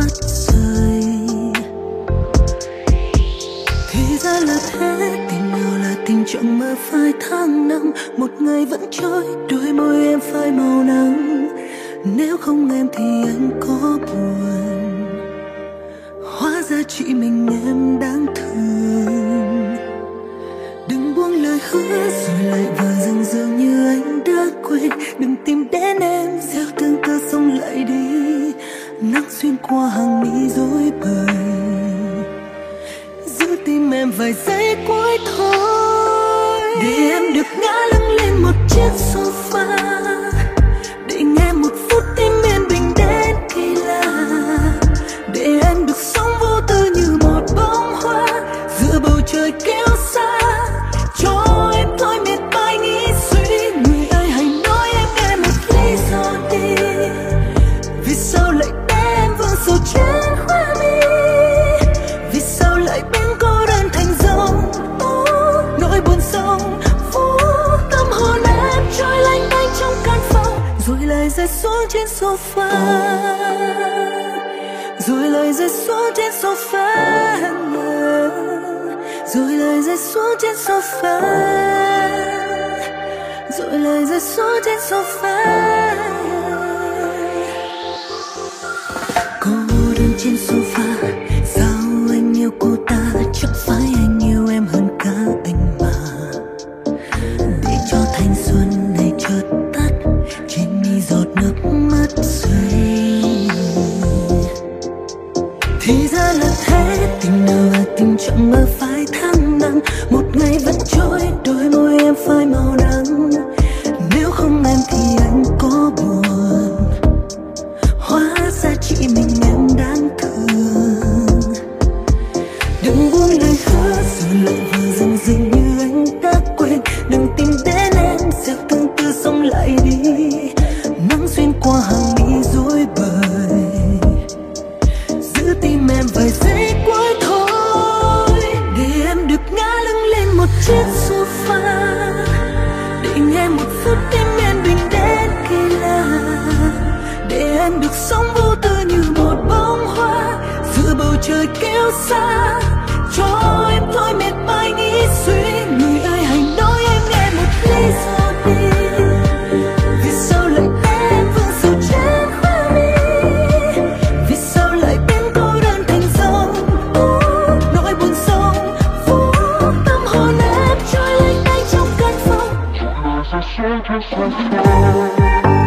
mắt rời thì ra là thế, tình nào là tình chẳng mơ phai tháng năm một ngày vẫn trôi, đôi môi em phai màu nắng. Nếu không em thì anh có buồn. Hóa ra chị mình em đáng thương. Đừng buông lời hứa, rồi lại vừa dưng dường như anh đã quên. Đừng tìm đến em, gieo nắng xuyên qua hàng mi rối bời. Giữ tim em vài giây cuối thôi. Để em được ngã lưng lên một chiếc sofa rồi rơi xuống trên sofa. Rồi lời rơi xuống trên sofa rồi lời rơi xuống trên sofa. Rồi lời rơi xuống trên sofa. Cô đơn trên sofa. Thì ra là thế, tình nào là tình chẳng mơ phải tháng năm một ngày vẫn trôi, đôi môi em phai màu nắng nếu không em thì anh có buồn. Hóa ra chỉ mình em đáng thương. Đừng buông lời hứa rồi lại vừa dưng dừng như anh đã quên. Đừng tìm đến em gieo tương tư xong lại đi. Nắng xuyên qua hàng mi rối bời. Chiếc sofa để nghe một phút tim yên bình đến kỳ lạ để em được sống vô tư như một bông hoa, giữa bầu trời kéo xa. Cho em thôi mệt mỏi em trôi lênh